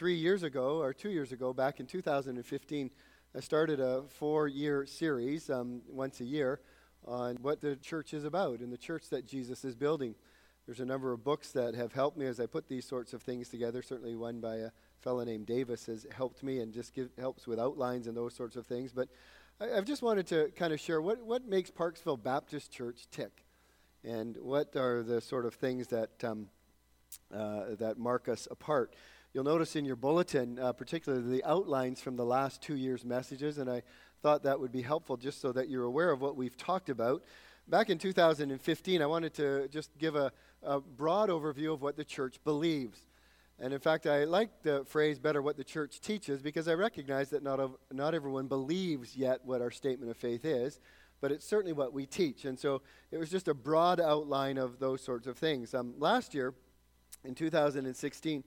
three years ago, or two years ago, back in 2015, I started a four year series um, once a year on what the church is about and the church that Jesus is building. There's a number of books that have helped me as I put these sorts of things together. Certainly, one by a fellow named Davis has helped me and just give, helps with outlines and those sorts of things. But I, have just wanted to kind of share what, what makes Parksville Baptist Church tick and what are the sort of things that, um, uh, that mark us apart. You'll notice in your bulletin, uh, particularly the outlines from the last two years' messages, and I thought that would be helpful just so that you're aware of what we've talked about. Back in 2015, I wanted to just give a, a broad overview of what the church believes. And in fact, I like the phrase better what the church teaches because I recognize that not, of, not everyone believes yet what our statement of faith is, but it's certainly what we teach. And so it was just a broad outline of those sorts of things. Um, last year, in 2016,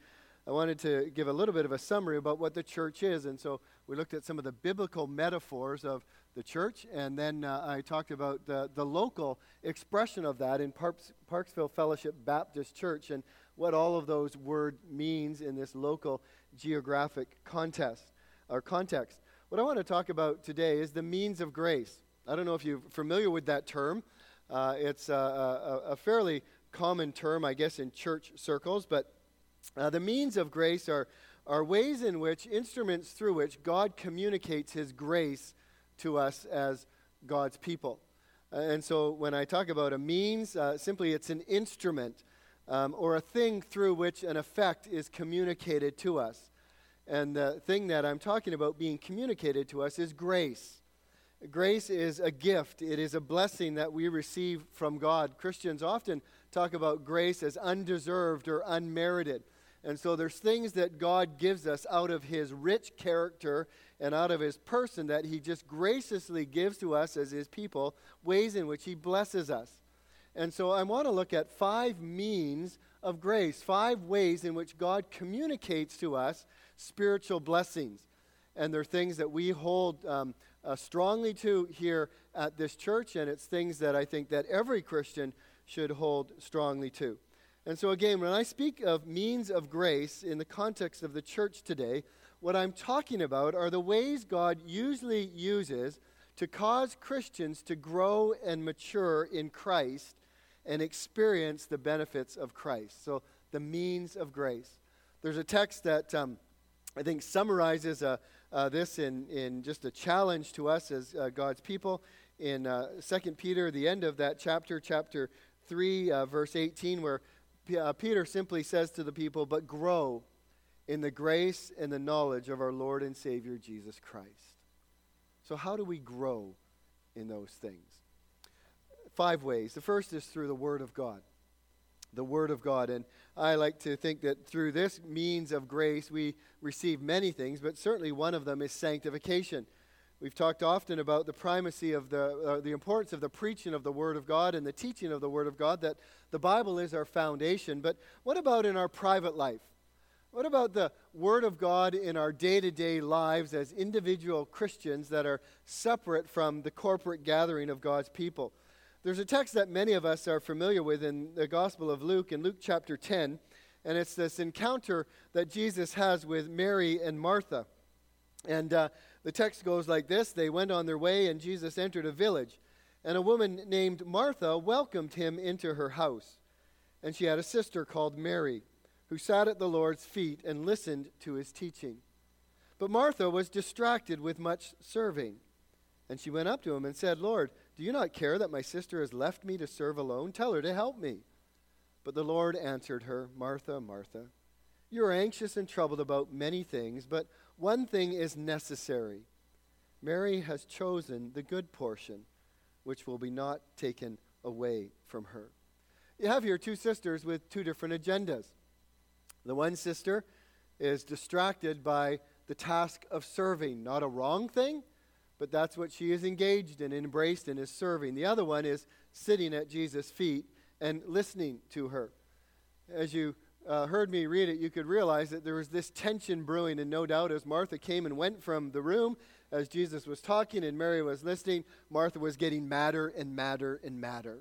I wanted to give a little bit of a summary about what the church is. And so we looked at some of the biblical metaphors of the church, and then uh, I talked about the, the local expression of that in Parks, Parksville Fellowship Baptist Church. And what all of those word means in this local geographic contest or context. What I want to talk about today is the means of grace. I don't know if you're familiar with that term. Uh, it's a, a, a, fairly common term, I guess, in church circles, but uh, the means of grace are, are ways in which, instruments through which God communicates His grace to us as God's people. Uh, and so when I talk about a means, uh, simply it's an instrument um, or a thing through which an effect is communicated to us. And the thing that I'm talking about being communicated to us is grace. Grace is a gift, it is a blessing that we receive from God. Christians often talk about grace as undeserved or unmerited. And so there's things that God gives us out of his rich character and out of his person that he just graciously gives to us as his people, ways in which he blesses us. And so I want to look at five means of grace, five ways in which God communicates to us spiritual blessings. And they're things that we hold um, uh, strongly to here at this church, and it's things that I think that every Christian should hold strongly to. And so, again, when I speak of means of grace in the context of the church today, what I'm talking about are the ways God usually uses to cause Christians to grow and mature in Christ and experience the benefits of Christ. So, the means of grace. There's a text that um, I think summarizes uh, uh, this in, in just a challenge to us as uh, God's people. In uh, 2 Peter, the end of that chapter, chapter 3, uh, verse 18, where Uh, Peter simply says to the people, But grow in the grace and the knowledge of our Lord and Savior Jesus Christ. So, how do we grow in those things? five ways. The first is through the Word of God. The Word of God. And I like to think that through this means of grace, we receive many things, but certainly one of them is sanctification. We've talked often about the primacy of the, uh, the importance of the preaching of the Word of God and the teaching of the Word of God, that the Bible is our foundation. But what about in our private life? What about the Word of God in our day to day lives as individual Christians that are separate from the corporate gathering of God's people? There's a text that many of us are familiar with in the Gospel of Luke, in Luke chapter 10, and it's this encounter that Jesus has with Mary and Martha. And uh, the text goes like this They went on their way, and Jesus entered a village. And a woman named Martha welcomed him into her house. And she had a sister called Mary, who sat at the Lord's feet and listened to his teaching. But Martha was distracted with much serving. And she went up to him and said, Lord, do you not care that my sister has left me to serve alone? Tell her to help me. But the Lord answered her, Martha, Martha, you are anxious and troubled about many things, but one thing is necessary. Mary has chosen the good portion, which will be not taken away from her. You have here two sisters with two different agendas. The one sister is distracted by the task of serving, not a wrong thing, but that's what she is engaged in, embraced in, is serving. The other one is sitting at Jesus' feet and listening to her. As you uh, heard me read it, you could realize that there was this tension brewing, and no doubt as Martha came and went from the room, as Jesus was talking and Mary was listening, Martha was getting madder and madder and madder.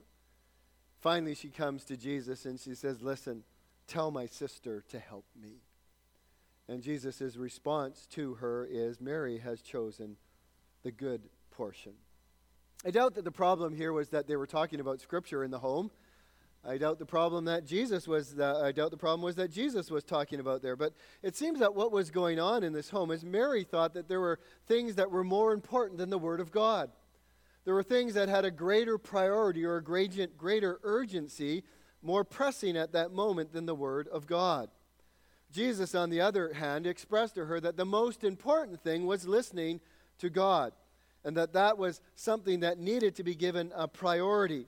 Finally, she comes to Jesus and she says, Listen, tell my sister to help me. And Jesus' response to her is Mary has chosen the good portion. I doubt that the problem here was that they were talking about Scripture in the home. I doubt the problem that Jesus was. The, I doubt the problem was that Jesus was talking about there. But it seems that what was going on in this home is Mary thought that there were things that were more important than the Word of God. There were things that had a greater priority or a greater urgency, more pressing at that moment than the Word of God. Jesus, on the other hand, expressed to her that the most important thing was listening to God, and that that was something that needed to be given a priority.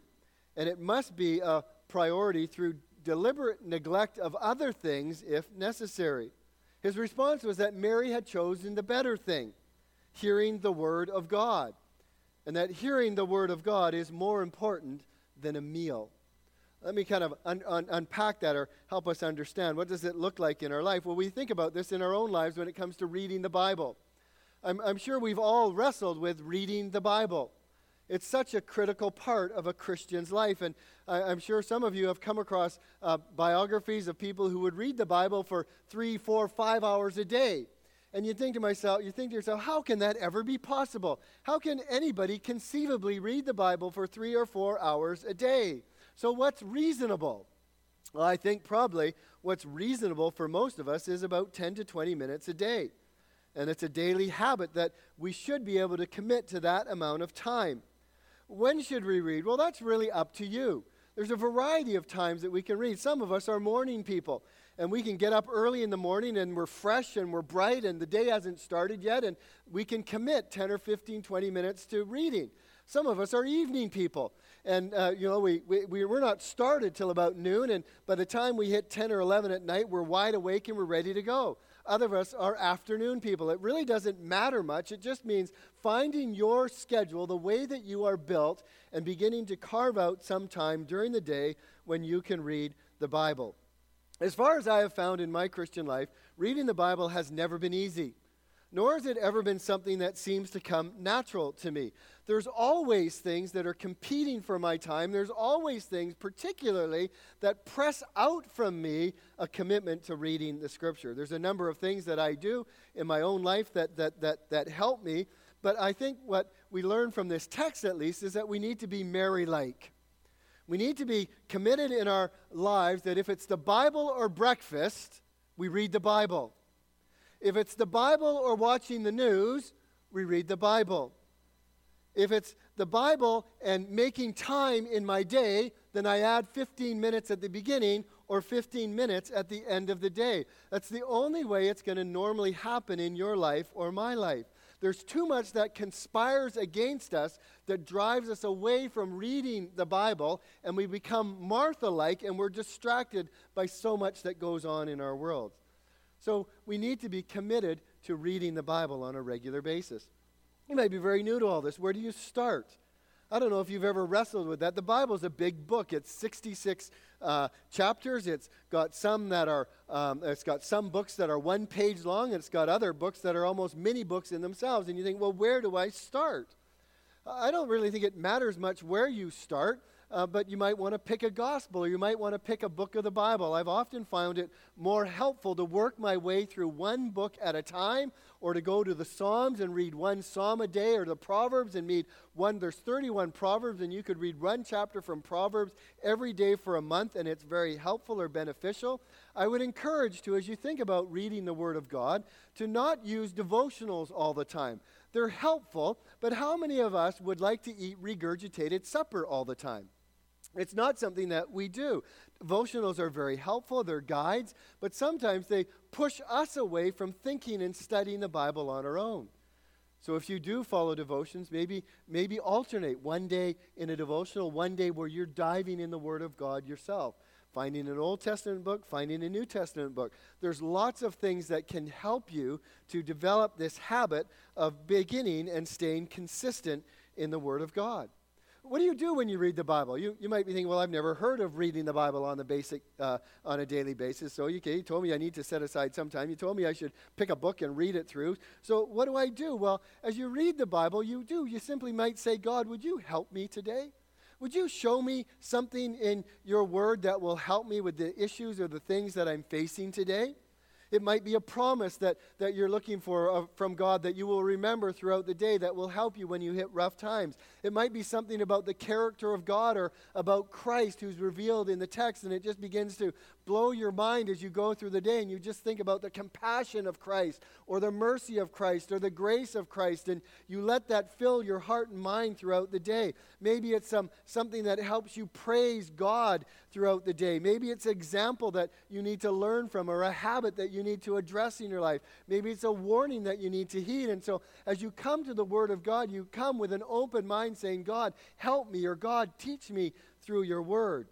And it must be a priority through deliberate neglect of other things if necessary. His response was that Mary had chosen the better thing, hearing the Word of God and that hearing the Word of God is more important than a meal. Let me kind of un- un- unpack that or help us understand. What does it look like in our life? Well, we think about this in our own lives when it comes to reading the Bible. I'm, I'm sure we've all wrestled with reading the Bible. It's such a critical part of a Christian's life. And I, am sure some of you have come across uh, biographies of people who would read the Bible for three, four, five hours a day. And you think to myself, you think to yourself, how can that ever be possible? How can anybody conceivably read the Bible for three or four hours a day? So what's reasonable? Well, I think probably what's reasonable for most of us is about 10 to 20 minutes a day. And it's a daily habit that we should be able to commit to that amount of time. When should we read? Well, that's really up to you. There's a variety of times that we can read. Some of us are morning people and we can get up early in the morning and we're fresh and we're bright and the day hasn't started yet and we can commit 10 or 15 20 minutes to reading some of us are evening people and uh, you know we, we, we're not started till about noon and by the time we hit 10 or 11 at night we're wide awake and we're ready to go other of us are afternoon people. It really doesn't matter much. It just means finding your schedule the way that you are built and beginning to carve out some time during the day when you can read the bible. As far as I have found in my Christian life, reading the Bible has never been easy, nor has it ever been something that seems to come natural to me. There's always things that are competing for my time. There's always things, particularly, that press out from me a commitment to reading the Scripture. There's a number of things that I do in my own life that, that, that, that help me, but I think what we learn from this text, at least, is that we need to be Mary like. We need to be committed in our lives that if it's the Bible or breakfast, we read the Bible. If it's the Bible or watching the news, we read the Bible. If it's the Bible and making time in my day, then I add 15 minutes at the beginning or 15 minutes at the end of the day. That's the only way it's going to normally happen in your life or my life. There's too much that conspires against us that drives us away from reading the Bible, and we become Martha like, and we're distracted by so much that goes on in our world. So we need to be committed to reading the Bible on a regular basis. You might be very new to all this. Where do you start? I don't know if you've ever wrestled with that. The Bible's a big book. It's 66 uh, chapters. It's got some that are, um, it's got some books that are one page long, and it's got other books that are almost mini books in themselves. And you think, well, where do I start? I don't really think it matters much where you start uh, but you might want to pick a gospel or you might want to pick a book of the Bible. I've often found it more helpful to work my way through one book at a time or to go to the Psalms and read one psalm a day or the Proverbs and read one. There's 31 Proverbs, and you could read one chapter from Proverbs every day for a month, and it's very helpful or beneficial. I would encourage to, as you think about reading the Word of God, to not use devotionals all the time. They're helpful, but how many of us would like to eat regurgitated supper all the time? It's not something that we do. Devotionals are very helpful, they're guides, but sometimes they push us away from thinking and studying the Bible on our own. So if you do follow devotions, maybe maybe alternate one day in a devotional, one day where you're diving in the Word of God yourself, finding an Old Testament book, finding a New Testament book. There's lots of things that can help you to develop this habit of beginning and staying consistent in the Word of God. What do you do when you read the Bible? You, you might be thinking, well, I've never heard of reading the Bible on the basic uh, on a daily basis. So okay, you told me I need to set aside some time. You told me I should pick a book and read it through. So what do I do? Well, as you read the Bible, you do. You simply might say, God, would you help me today? Would you show me something in your word that will help me with the issues or the things that I'm facing today? It might be a promise that, that you're looking for uh, from God that you will remember throughout the day that will help you when you hit rough times. It might be something about the character of God or about Christ who's revealed in the text, and it just begins to blow your mind as you go through the day and you just think about the compassion of Christ or the mercy of Christ or the grace of Christ, and you let that fill your heart and mind throughout the day. Maybe it's some, something that helps you praise God throughout the day. Maybe it's an example that you need to learn from or a habit that you need to address in your life. Maybe it's a warning that you need to heed. And so as you come to the Word of God, you come with an open mind saying, God, help me, or God, teach me through your Word.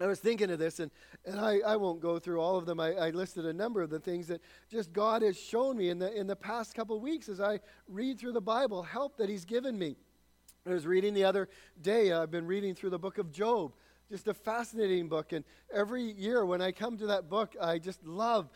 I was thinking of this, and, and I, I won't go through all of them. I, I listed a number of the things that just God has shown me in the, in the past couple of weeks as I read through the Bible, help that He's given me. I was reading the other day, uh, I've been reading through the book of Job. Just a fascinating book. And every year when I come to that book, I just love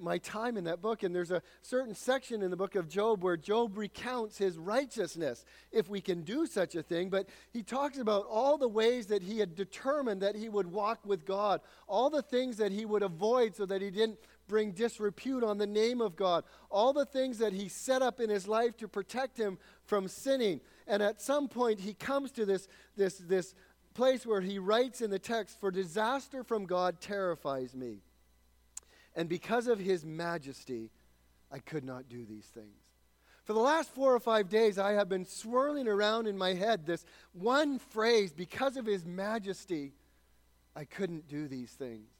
my time in that book. And there's a certain section in the book of Job where Job recounts his righteousness, if we can do such a thing. But he talks about all the ways that he had determined that he would walk with God, all the things that he would avoid so that he didn't bring disrepute on the name of God, all the things that he set up in his life to protect him from sinning. And at some point, he comes to this, this, this place where he writes in the text, For disaster from God terrifies me. And because of his majesty, I could not do these things. For the last four or five days, I have been swirling around in my head this one phrase because of his majesty, I couldn't do these things.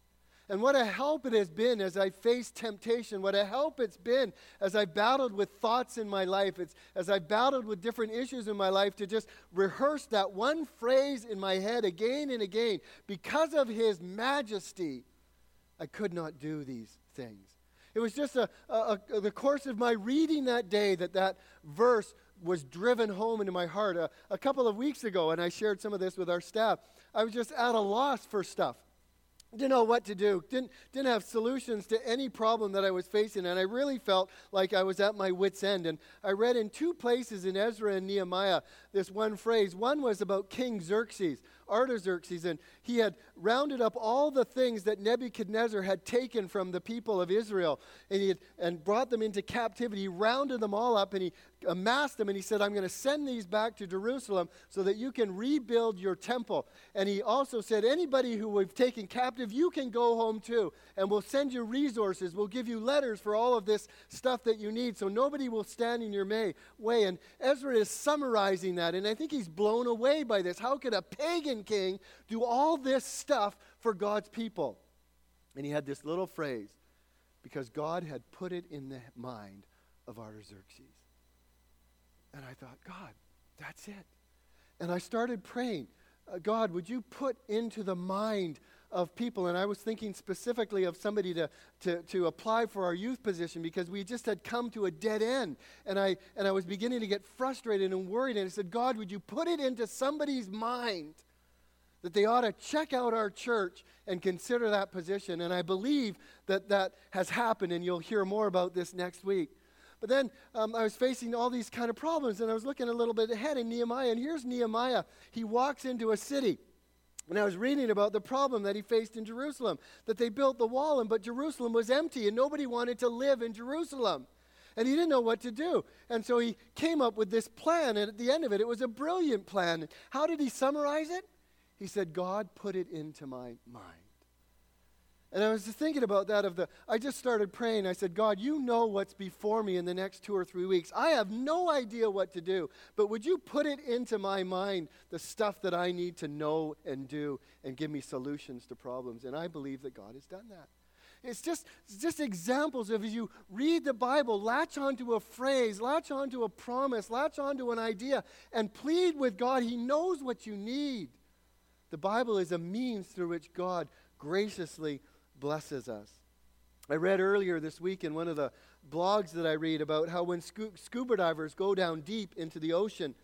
And what a help it has been as I faced temptation. What a help it's been as I battled with thoughts in my life. It's as I battled with different issues in my life to just rehearse that one phrase in my head again and again. Because of his majesty, I could not do these things. It was just a, a, a, the course of my reading that day that that verse was driven home into my heart. A, a couple of weeks ago, and I shared some of this with our staff, I was just at a loss for stuff didn't know what to do didn't, didn't have solutions to any problem that i was facing and i really felt like i was at my wits end. And i read in two places in ezra and nehemiah this one phrase. One was about king xerxes artaxerxes and he had rounded up all the things that nebuchadnezzar had taken from the people of israel. And he had, and brought them into captivity. He rounded them all up and he amassed them and he said, I'm going to send these back to Jerusalem so that you can rebuild your temple. And he also said, Anybody who we've taken captive, you can go home too. And we'll send you resources. We'll give you letters for all of this stuff that you need so nobody will stand in your may, way. And Ezra is summarizing that. And I think he's blown away by this. How could a pagan king do all this stuff for God's people? And he had this little phrase because God had put it in the mind of Artaxerxes. And I thought, God, that's it. And I started praying, uh, God, would you put into the mind of people? And I was thinking specifically of somebody to, to, to apply for our youth position because we just had come to a dead end. And I, and I was beginning to get frustrated and worried. And I said, God, would you put it into somebody's mind that they ought to check out our church and consider that position? And I believe that that has happened, and you'll hear more about this next week. But then um, I was facing all these kind of problems, and I was looking a little bit ahead in Nehemiah. And here's Nehemiah. He walks into a city. And I was reading about the problem that he faced in Jerusalem that they built the wall, and but Jerusalem was empty, and nobody wanted to live in Jerusalem. And he didn't know what to do. And so he came up with this plan, and at the end of it, it was a brilliant plan. How did he summarize it? He said, God put it into my mind. And I was thinking about that of the I just started praying. I said, God, you know what's before me in the next 2 or 3 weeks. I have no idea what to do, but would you put it into my mind the stuff that I need to know and do and give me solutions to problems? And I believe that God has done that. It's just, it's just examples of as you read the Bible, latch onto a phrase, latch onto a promise, latch onto an idea, and plead with God. He knows what you need. The Bible is a means through which God graciously blesses us. I read earlier this week in one of the blogs that I read about how when scuba divers go down deep into the ocean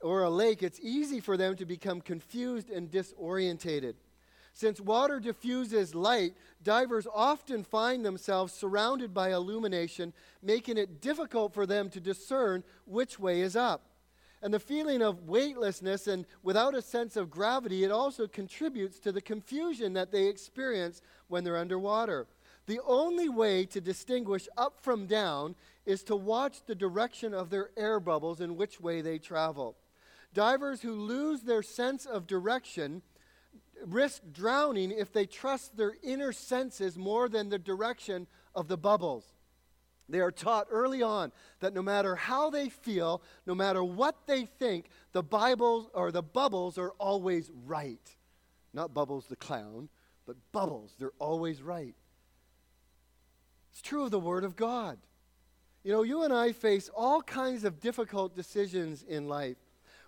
or a lake, it's easy for them to become confused and disorientated. Since water diffuses light, divers often find themselves surrounded by illumination, making it difficult for them to discern which way is up. And the feeling of weightlessness and without a sense of gravity, it also contributes to the confusion that they experience when they're underwater. The only way to distinguish up from down is to watch the direction of their air bubbles and which way they travel. Divers who lose their sense of direction risk drowning if they trust their inner senses more than the direction of the bubbles. They are taught early on that no matter how they feel, no matter what they think, the Bible or the bubbles are always right. Not Bubbles the clown, but bubbles, they're always right. It's true of the Word of God. You know, you and I face all kinds of difficult decisions in life.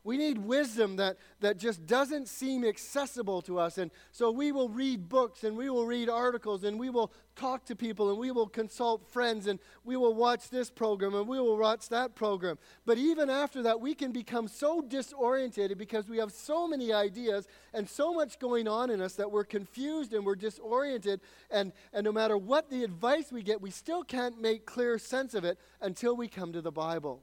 We need wisdom that, that just doesn't seem accessible to us. And so we will read books and we will read articles and we will talk to people and we will consult friends and we will watch this program and we will watch that program. But even after that, we can become so disoriented because we have so many ideas and so much going on in us that we're confused and we're disoriented. And, and no matter what the advice we get, we still can't make clear sense of it until we come to the Bible.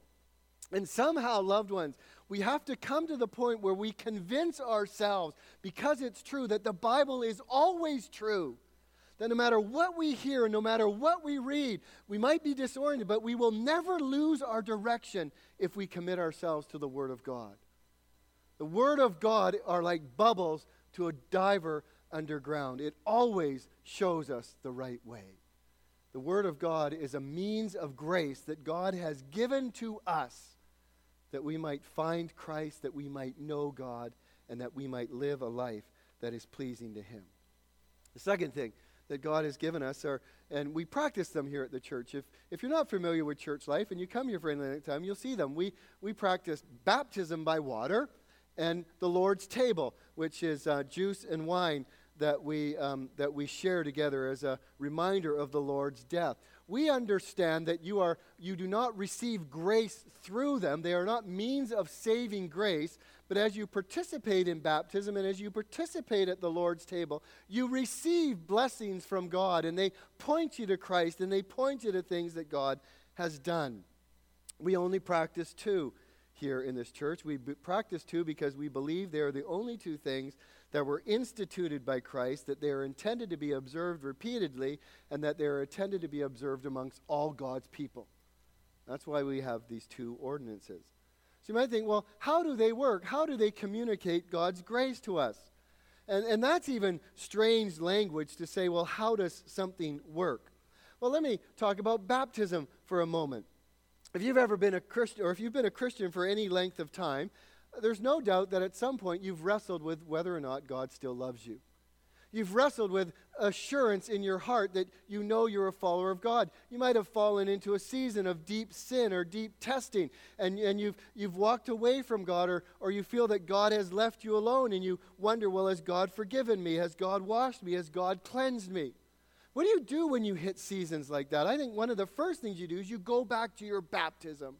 And somehow, loved ones, we have to come to the point where we convince ourselves, because it's true, that the Bible is always true. That no matter what we hear, no matter what we read, we might be disoriented, but we will never lose our direction if we commit ourselves to the Word of God. The Word of God are like bubbles to a diver underground, it always shows us the right way. The Word of God is a means of grace that God has given to us that we might find Christ, that we might know God, and that we might live a life that is pleasing to Him. The second thing that God has given us are, and we practice them here at the church. If, if you're not familiar with church life and you come here for any time, you'll see them. We, we practice baptism by water and the Lord's table, which is uh, juice and wine that we, um, that we share together as a reminder of the Lord's death we understand that you, are, you do not receive grace through them. They are not means of saving grace, but as you participate in baptism and as you participate at the Lord's table, you receive blessings from God and they point you to Christ and they point you to things that God has done. We only practice two here in this church. We b- practice two because we believe they are the only two things that were instituted by Christ, that they are intended to be observed repeatedly, and that they are intended to be observed amongst all God's people. That's why we have these two ordinances. So you might think, well, how do they work? How do they communicate God's grace to us? And, and that's even strange language to say, well, how does something work? Well, let me talk about baptism for a moment. If you've ever been a Christian, or if you've been a Christian for any length of time, there's no doubt that at some point you've wrestled with whether or not God still loves you. You've wrestled with assurance in your heart that you know you're a follower of God. You might have fallen into a season of deep sin or deep testing, and, and you've, you've walked away from God, or, or you feel that God has left you alone, and you wonder, well, has God forgiven me? Has God washed me? Has God cleansed me? What do you do when you hit seasons like that? I think one of the first things you do is you go back to your baptism.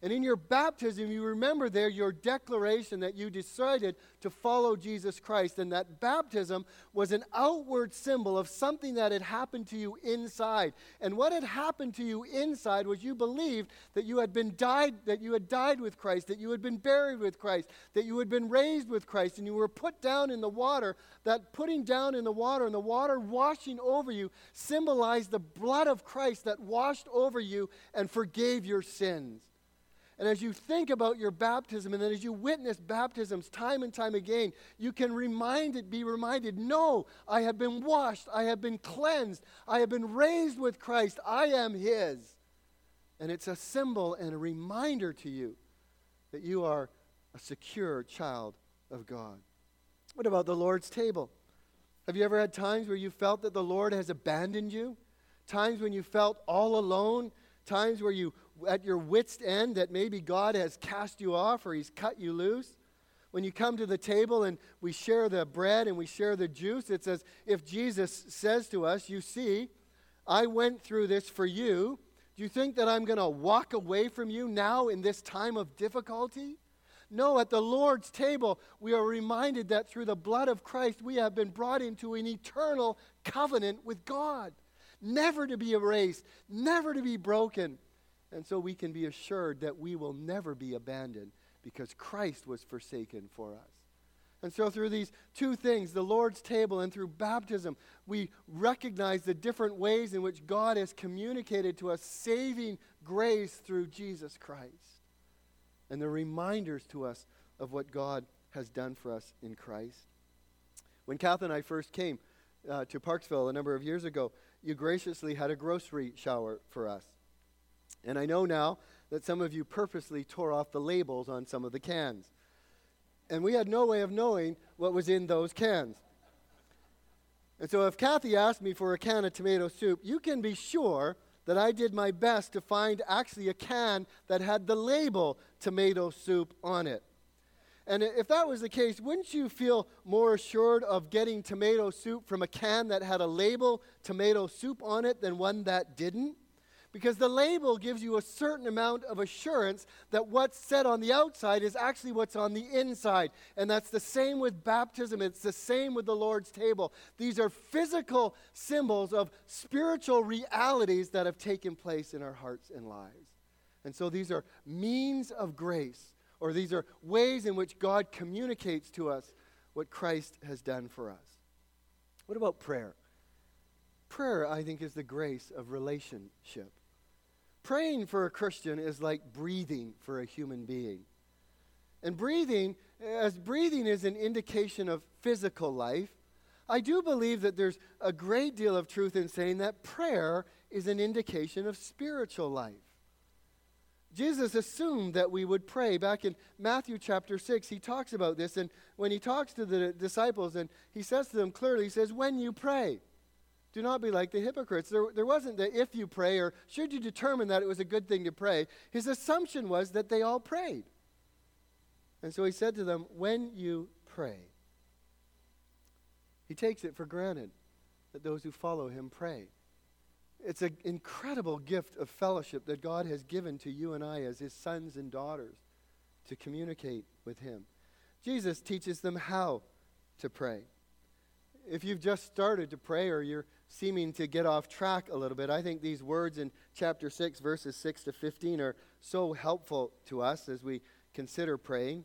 And in your baptism, you remember there your declaration that you decided to follow Jesus Christ. And that baptism was an outward symbol of something that had happened to you inside. And what had happened to you inside was you believed that you had been died, that you had died with Christ, that you had been buried with Christ, that you had been raised with Christ, and you were put down in the water. That putting down in the water and the water washing over you symbolized the blood of Christ that washed over you and forgave your sins. And as you think about your baptism, and then as you witness baptisms time and time again, you can reminded, be reminded, no, I have been washed, I have been cleansed, I have been raised with Christ, I am His. And it's a symbol and a reminder to you that you are a secure child of God. What about the Lord's table? Have you ever had times where you felt that the Lord has abandoned you? Times when you felt all alone? Times where you at your wits' end that maybe God has cast you off or He's cut you loose. When you come to the table and we share the bread and we share the juice, it's as if Jesus says to us, You see, I went through this for you. Do you think that I'm going to walk away from you now in this time of difficulty? No, at the Lord's table, we are reminded that through the blood of Christ, we have been brought into an eternal covenant with God, never to be erased, never to be broken. And so we can be assured that we will never be abandoned because Christ was forsaken for us. And so, through these two things, the Lord's table and through baptism, we recognize the different ways in which God has communicated to us saving grace through Jesus Christ. And the reminders to us of what God has done for us in Christ. When Kath and I first came uh, to Parksville a number of years ago, you graciously had a grocery shower for us. And I know now that some of you purposely tore off the labels on some of the cans. And we had no way of knowing what was in those cans. And so if Kathy asked me for a can of tomato soup, you can be sure that I did my best to find actually a can that had the label tomato soup on it. And if that was the case, wouldn't you feel more assured of getting tomato soup from a can that had a label tomato soup on it than one that didn't? Because the label gives you a certain amount of assurance that what's said on the outside is actually what's on the inside. And that's the same with baptism, it's the same with the Lord's table. These are physical symbols of spiritual realities that have taken place in our hearts and lives. And so these are means of grace, or these are ways in which God communicates to us what Christ has done for us. What about prayer? Prayer, I think, is the grace of relationship. Praying for a Christian is like breathing for a human being. And breathing, as breathing is an indication of physical life, I do believe that there's a great deal of truth in saying that prayer is an indication of spiritual life. Jesus assumed that we would pray. Back in Matthew chapter 6, he talks about this. And when he talks to the disciples, and he says to them clearly, he says, When you pray, do not be like the hypocrites. There, there wasn't the if you pray or should you determine that it was a good thing to pray. His assumption was that they all prayed. And so he said to them, When you pray, he takes it for granted that those who follow him pray. It's an incredible gift of fellowship that God has given to you and I as his sons and daughters to communicate with him. Jesus teaches them how to pray. If you've just started to pray or you're seeming to get off track a little bit, I think these words in chapter 6, verses 6 to 15, are so helpful to us as we consider praying.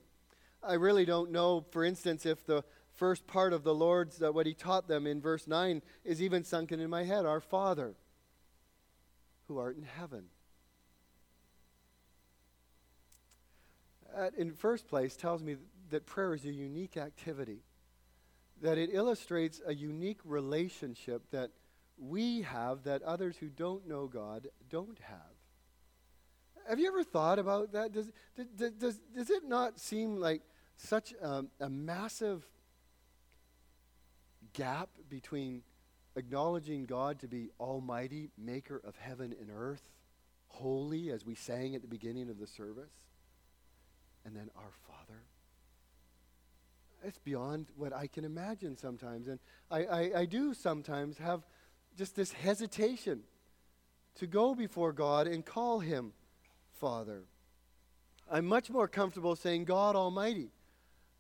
I really don't know, for instance, if the first part of the Lord's, uh, what he taught them in verse 9, is even sunken in my head Our Father, who art in heaven. That, in first place, tells me that prayer is a unique activity that it illustrates a unique relationship that we have that others who don't know God don't have. Have you ever thought about that? Does, does, does, does it not seem like such a, a massive gap between acknowledging God to be Almighty, maker of heaven and earth, holy, as we sang at the beginning of the service, and then our Father? It's beyond what I can imagine sometimes. And I, I, I do sometimes have just this hesitation to go before God and call him Father. I'm much more comfortable saying God Almighty.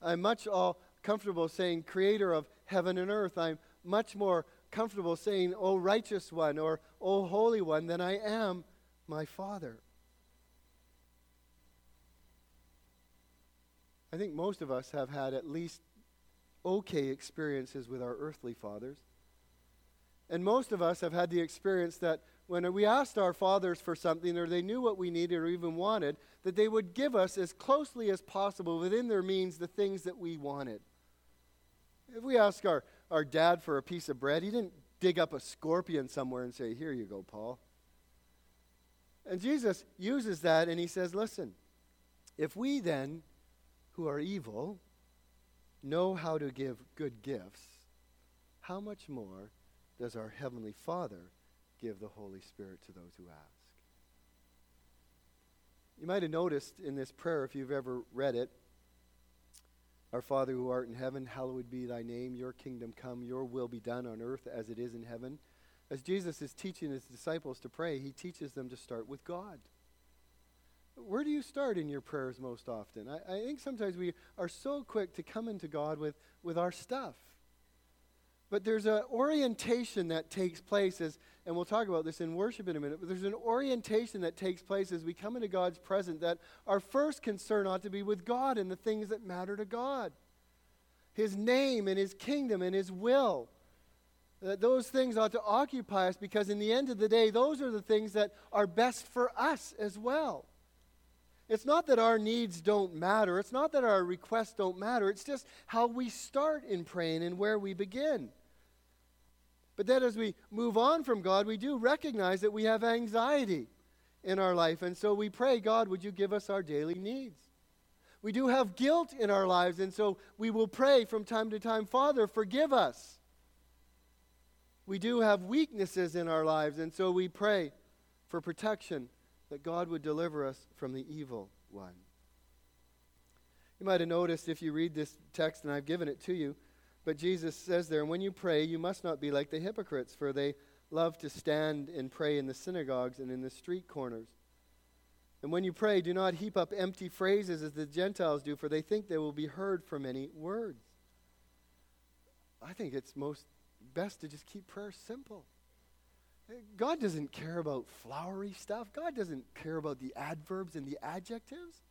I'm much all comfortable saying Creator of heaven and earth. I'm much more comfortable saying, O righteous one or O holy one, than I am my Father. I think most of us have had at least okay experiences with our earthly fathers. And most of us have had the experience that when we asked our fathers for something or they knew what we needed or even wanted, that they would give us as closely as possible within their means the things that we wanted. If we ask our, our dad for a piece of bread, he didn't dig up a scorpion somewhere and say, Here you go, Paul. And Jesus uses that and he says, Listen, if we then who are evil know how to give good gifts, how much more does our Heavenly Father give the Holy Spirit to those who ask? You might have noticed in this prayer, if you've ever read it, Our Father who art in heaven, hallowed be thy name, your kingdom come, your will be done on earth as it is in heaven. As Jesus is teaching his disciples to pray, he teaches them to start with God. Where do you start in your prayers most often? I, I think sometimes we are so quick to come into God with, with our stuff. But there's an orientation that takes place as, and we'll talk about this in worship in a minute, but there's an orientation that takes place as we come into God's presence that our first concern ought to be with God and the things that matter to God. His name and His kingdom and His will. That those things ought to occupy us because, in the end of the day, those are the things that are best for us as well. It's not that our needs don't matter. It's not that our requests don't matter. It's just how we start in praying and where we begin. But then as we move on from God, we do recognize that we have anxiety in our life. And so we pray, God, would you give us our daily needs? We do have guilt in our lives. And so we will pray from time to time, Father, forgive us. We do have weaknesses in our lives. And so we pray for protection that God would deliver us from the evil one. You might have noticed if you read this text, and I've given it to you, but Jesus says there, and when you pray, you must not be like the hypocrites, for they love to stand and pray in the synagogues and in the street corners. And when you pray, do not heap up empty phrases as the Gentiles do, for they think they will be heard for many words. I think it's most best to just keep prayer simple. God doesn't care about flowery stuff. God doesn't care about the adverbs and the adjectives.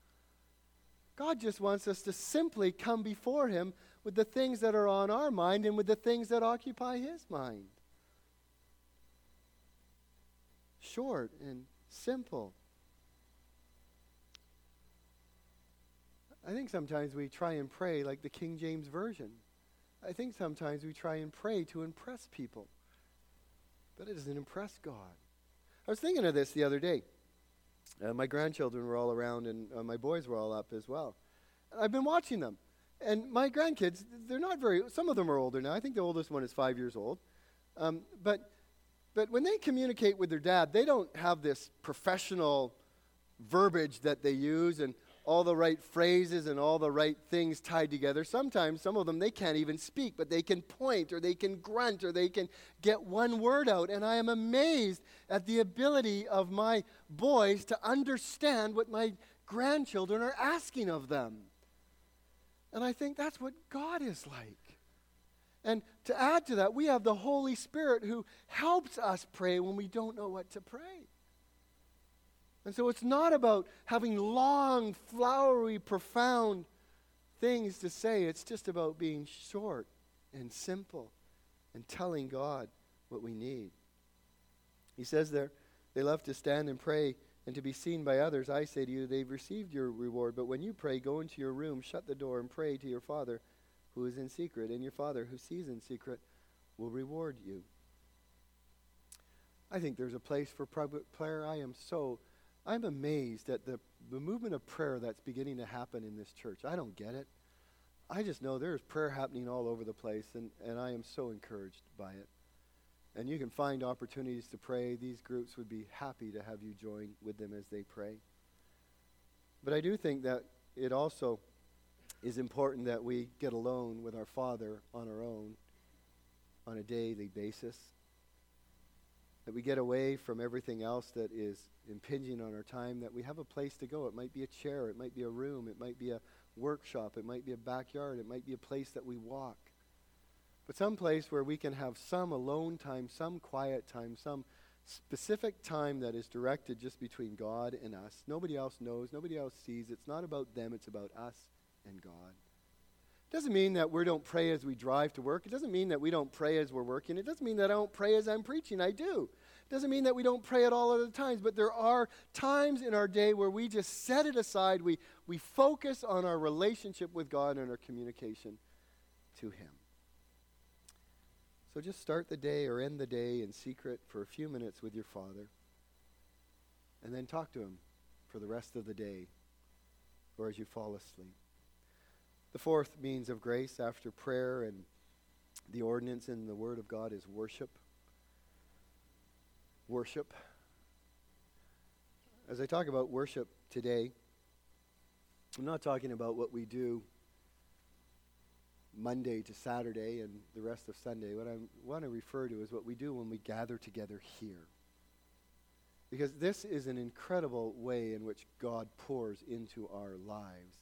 God just wants us to simply come before Him with the things that are on our mind and with the things that occupy His mind. Short and simple. I think sometimes we try and pray like the King James Version. I think sometimes we try and pray to impress people, but it doesn't impress God. I was thinking of this the other day. Uh, my grandchildren were all around, and uh, my boys were all up as well. I've been watching them. And my grandkids, they're not very, some of them are older now. I think the oldest one is five years old. Um, but, but when they communicate with their dad, they don't have this professional verbiage that they use and all the right phrases and all the right things tied together. Sometimes, some of them, they can't even speak, but they can point or they can grunt or they can get one word out. And I am amazed at the ability of my boys to understand what my grandchildren are asking of them. And I think that's what God is like. And to add to that, we have the Holy Spirit who helps us pray when we don't know what to pray. And so it's not about having long, flowery, profound things to say. It's just about being short and simple and telling God what we need. He says there, they love to stand and pray and to be seen by others. I say to you, they've received your reward. But when you pray, go into your room, shut the door, and pray to your Father who is in secret. And your Father who sees in secret will reward you. I think there's a place for public prayer. I am so I'm amazed at the, the movement of prayer that's beginning to happen in this church. I don't get it. I just know there's prayer happening all over the place, and, and I am so encouraged by it. And you can find opportunities to pray. These groups would be happy to have you join with them as they pray. But I do think that it also is important that we get alone with our Father on our own on a daily basis that we get away from everything else that is impinging on our time, that we have a place to go. It might be a chair, it might be a room, it might be a workshop, it might be a backyard, it might be a place that we walk. But some place where we can have some alone time, some quiet time, some specific time that is directed just between God and us. Nobody else knows, nobody else sees. It's not about them, it's about us and God. Doesn't mean that we don't pray as we drive to work. It doesn't mean that we don't pray as we're working. It doesn't mean that I don't pray as I'm preaching. I do. It doesn't mean that we don't pray at all other times, but there are times in our day where we just set it aside. We, we focus on our relationship with God and our communication to Him. So just start the day or end the day in secret for a few minutes with your Father, and then talk to Him for the rest of the day or as you fall asleep. The fourth means of grace after prayer and the ordinance in the Word of God is worship. Worship. As I talk about worship today, I'm not talking about what we do Monday to Saturday and the rest of Sunday. What I want to refer to is what we do when we gather together here. Because this is an incredible way in which God pours into our lives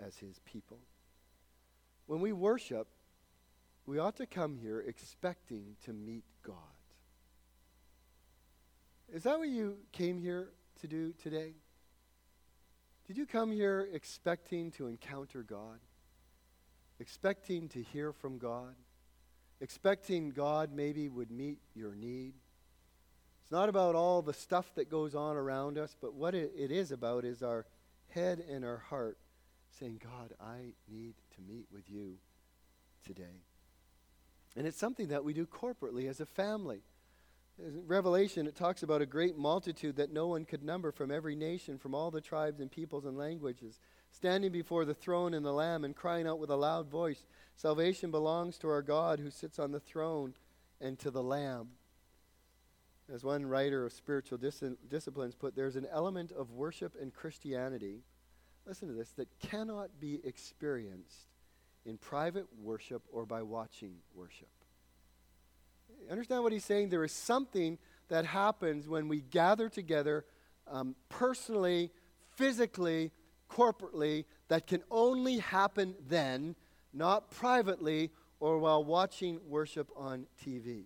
as his people. When we worship, we ought to come here expecting to meet God. Is that what you came here to do today? Did you come here expecting to encounter God? expecting to hear from God, expecting God maybe would meet your need. It's not about all the stuff that goes on around us, but what it, is about is our head and our heart saying, God, I need to meet with you today. And it's something that we do corporately as a family. In Revelation, it talks about a great multitude that no one could number from every nation, from all the tribes and peoples and languages, standing before the throne and the Lamb and crying out with a loud voice Salvation belongs to our God who sits on the throne and to the Lamb. As one writer of spiritual dis- disciplines put, there's an element of worship in Christianity, listen to this, that cannot be experienced in private worship or by watching worship. Understand what he's saying? There is something that happens when we gather together um, personally, physically, corporately, that can only happen then, not privately or while watching worship on TV.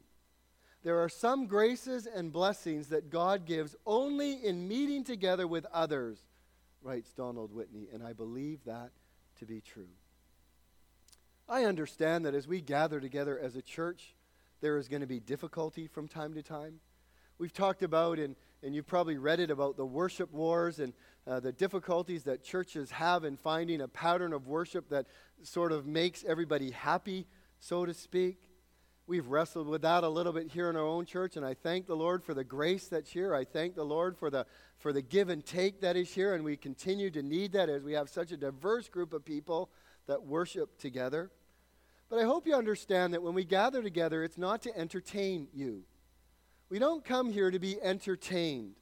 There are some graces and blessings that God gives only in meeting together with others, writes Donald Whitney, and I believe that to be true. I understand that as we gather together as a church, there is going to be difficulty from time to time. We've talked about, and, and you've probably read it about the worship wars and uh, the difficulties that churches have in finding a pattern of worship that sort of makes everybody happy, so to speak. We've wrestled with that a little bit here in our own church, and I thank the Lord for the grace that's here. I thank the Lord for the, for the give and take that is here, and we continue to need that as we have such a diverse group of people that worship together. But I hope you understand that when we gather together, it's not to entertain you. We don't come here to be entertained.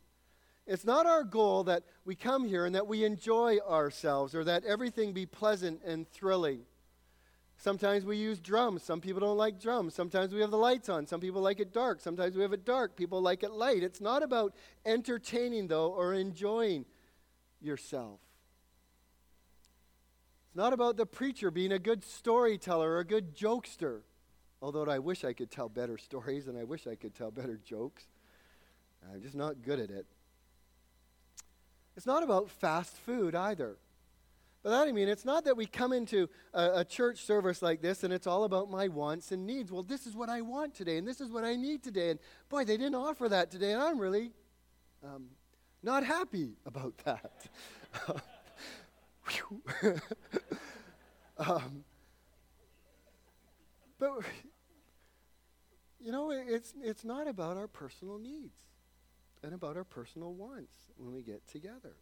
It's not our goal that we come here and that we enjoy ourselves or that everything be pleasant and thrilling. Sometimes we use drums. Some people don't like drums. Sometimes we have the lights on. Some people like it dark. Sometimes we have it dark. People like it light. It's not about entertaining, though, or enjoying yourself It's not about the preacher being a good storyteller or a good jokester. Although I wish I could tell better stories and I wish I could tell better jokes. I'm just not good at it. It's not about fast food either. But that I mean, it's not that we come into a, a, church service like this and it's all about my wants and needs. Well, this is what I want today and this is what I need today. And boy, they didn't offer that today, and I'm really um, not happy about that. um, but, you know, it's, it's not about our personal needs and about our personal wants when we get together.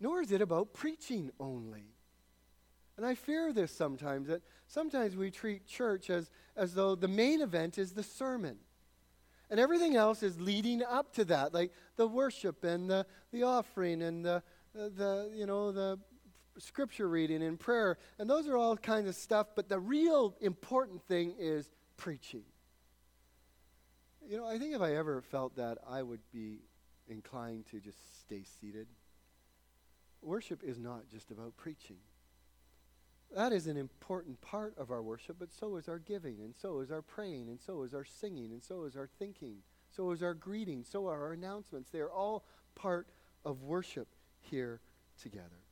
Nor is it about preaching only. And I fear this sometimes, that sometimes we treat church as, as though the main event is the sermon. And everything else is leading up to that, like the worship and the, the offering and the, the, you know, the scripture reading and prayer. And those are all kinds of stuff, but the real important thing is preaching. You know, I think if I ever felt that, I would be inclined to just stay seated. Worship is not just about preaching. That is an important part of our worship, but so is our giving, and so is our praying, and so is our singing, and so is our thinking, so is our greeting, so are our announcements. They are all part of worship here together.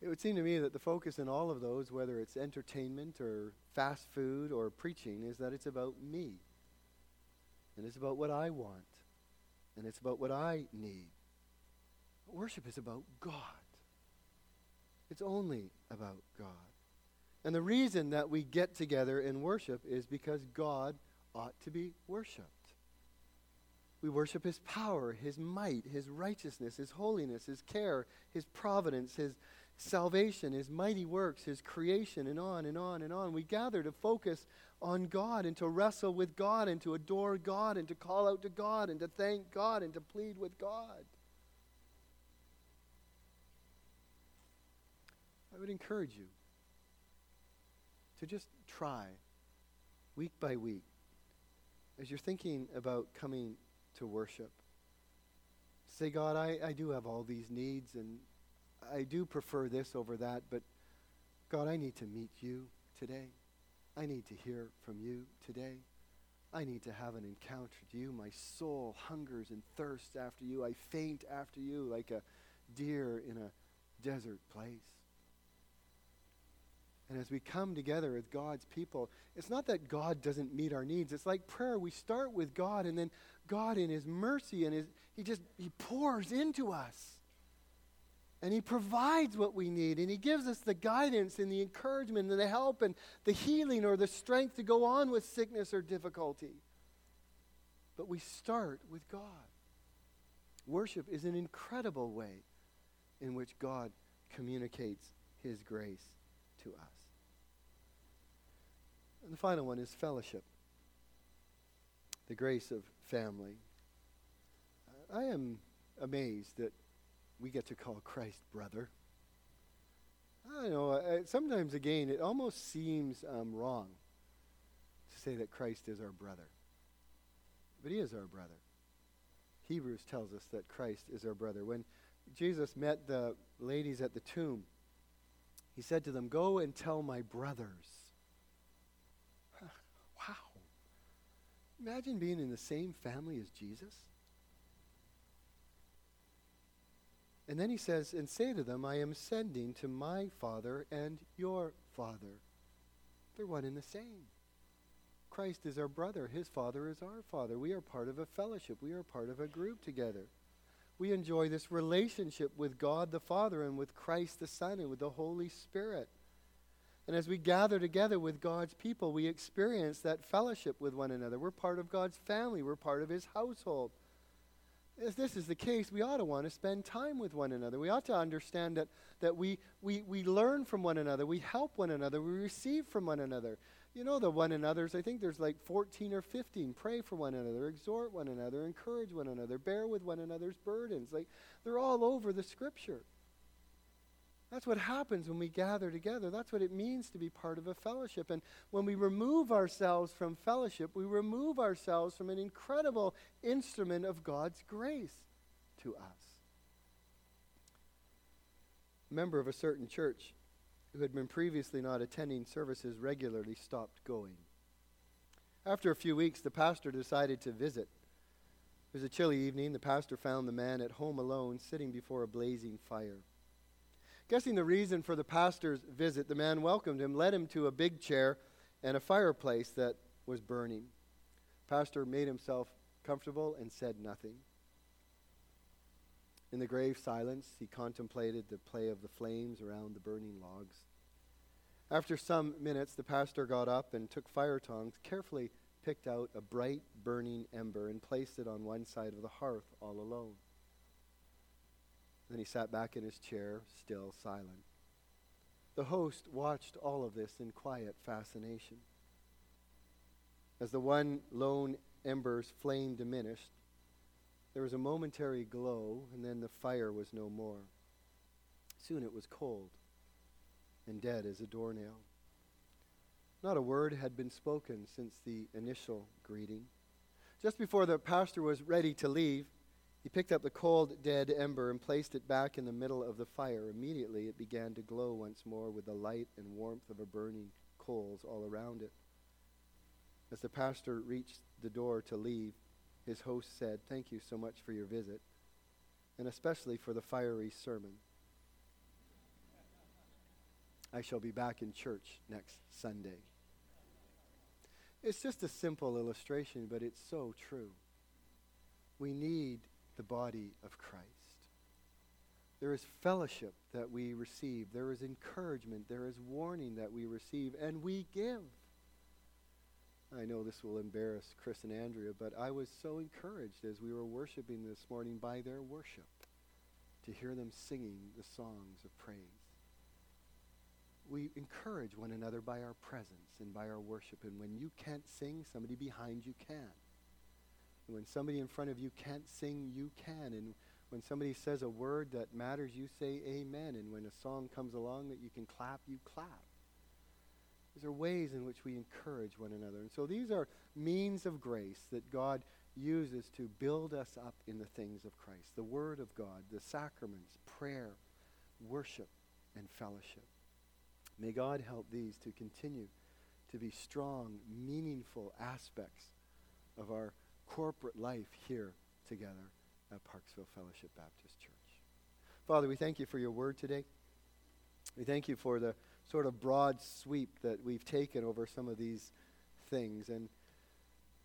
It would seem to me that the focus in all of those, whether it's entertainment or fast food or preaching, is that it's about me. And it's about what I want. And it's about what I need. Worship is about God. It's only about God. And the reason that we get together in worship is because God ought to be worshiped. We worship his power, his might, his righteousness, his holiness, his care, his providence, his salvation, his mighty works, his creation, and on and on and on. We gather to focus on God and to wrestle with God and to adore God and to call out to God and to thank God and to plead with God. I would encourage you to just try week by week as you're thinking about coming to worship. Say, God, I, I do have all these needs, and I do prefer this over that, but God, I need to meet you today. I need to hear from you today. I need to have an encounter with you. My soul hungers and thirsts after you. I faint after you like a deer in a desert place. And as we come together as God's people, it's not that God doesn't meet our needs. It's like prayer. We start with God, and then God, in His mercy and His, He just He pours into us. And He provides what we need, and He gives us the guidance and the encouragement and the help and the healing or the strength to go on with sickness or difficulty. But we start with God. Worship is an incredible way in which God communicates His grace to us. And the final one is fellowship, the grace of family. I am amazed that we get to call Christ brother. I know, uh, sometimes again, it almost seems um, wrong to say that Christ is our brother. But he is our brother. Hebrews tells us that Christ is our brother. When Jesus met the ladies at the tomb, he said to them, Go and tell my brothers Imagine being in the same family as Jesus. And then he says, And say to them, I am sending to my Father and your Father. They're one and the same. Christ is our brother. His Father is our Father. We are part of a fellowship. We are part of a group together. We enjoy this relationship with God the Father and with Christ the Son and with the Holy Spirit. And as we gather together with God's people, we experience that fellowship with one another. We're part of God's family, we're part of His household. As this is the case, we ought to want to spend time with one another. We ought to understand that, that we, we, we learn from one another, we help one another, we receive from one another. You know the one another's, I think there's like 14 or 15. Pray for one another, exhort one another, encourage one another, bear with one another's burdens. Like they're all over the scripture. That's what happens when we gather together. That's what it means to be part of a fellowship. And when we remove ourselves from fellowship, we remove ourselves from an incredible instrument of God's grace to us. A member of a certain church who had been previously not attending services regularly stopped going. After a few weeks, the pastor decided to visit. It was a chilly evening. The pastor found the man at home alone, sitting before a blazing fire. Guessing the reason for the pastor's visit, the man welcomed him, led him to a big chair and a fireplace that was burning. Pastor made himself comfortable and said nothing. In the grave silence, he contemplated the play of the flames around the burning logs. After some minutes, the pastor got up and took fire tongs, carefully picked out a bright burning ember, and placed it on one side of the hearth all alone. Then he sat back in his chair, still silent. The host watched all of this in quiet fascination. As the one lone ember's flame diminished, there was a momentary glow, and then the fire was no more. Soon it was cold and dead as a doornail. Not a word had been spoken since the initial greeting. Just before the pastor was ready to leave, he picked up the cold, dead ember and placed it back in the middle of the fire. Immediately it began to glow once more with the light and warmth of a burning coals all around it. As the pastor reached the door to leave, his host said, Thank you so much for your visit, and especially for the fiery sermon. I shall be back in church next Sunday. It's just a simple illustration, but it's so true. We need the body of Christ. There is fellowship that we receive. There is encouragement. There is warning that we receive, and we give. I know this will embarrass Chris and Andrea, but I was so encouraged as we were worshiping this morning by their worship to hear them singing the songs of praise. We encourage one another by our presence and by our worship. And when you can't sing, somebody behind you can. And when somebody in front of you can't sing, you can. And when somebody says a word that matters, you say amen. And when a song comes along that you can clap, you clap. These are ways in which we encourage one another. And so these are means of grace that God uses to build us up in the things of Christ the Word of God, the sacraments, prayer, worship, and fellowship. May God help these to continue to be strong, meaningful aspects of our corporate life here together at Parksville Fellowship Baptist Church. Father, we thank you for your word today. We thank you for the sort of broad sweep that we've taken over some of these things. And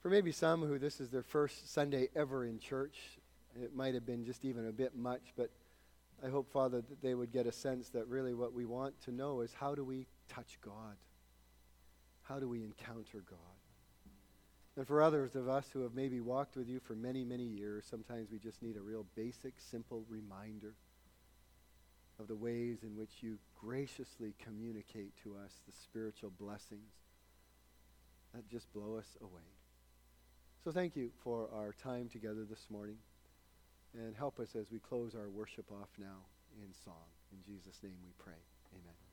for maybe some who this is their first Sunday ever in church, it might have been just even a bit much, but I hope, Father, that they would get a sense that really what we want to know is how do we touch God? How do we encounter God? And for others of us who have maybe walked with you for many, many years, sometimes we just need a real basic, simple reminder of the ways in which you graciously communicate to us the spiritual blessings that just blow us away. So thank you for our time together this morning. And help us as we close our worship off now in song. In Jesus' name we pray. Amen.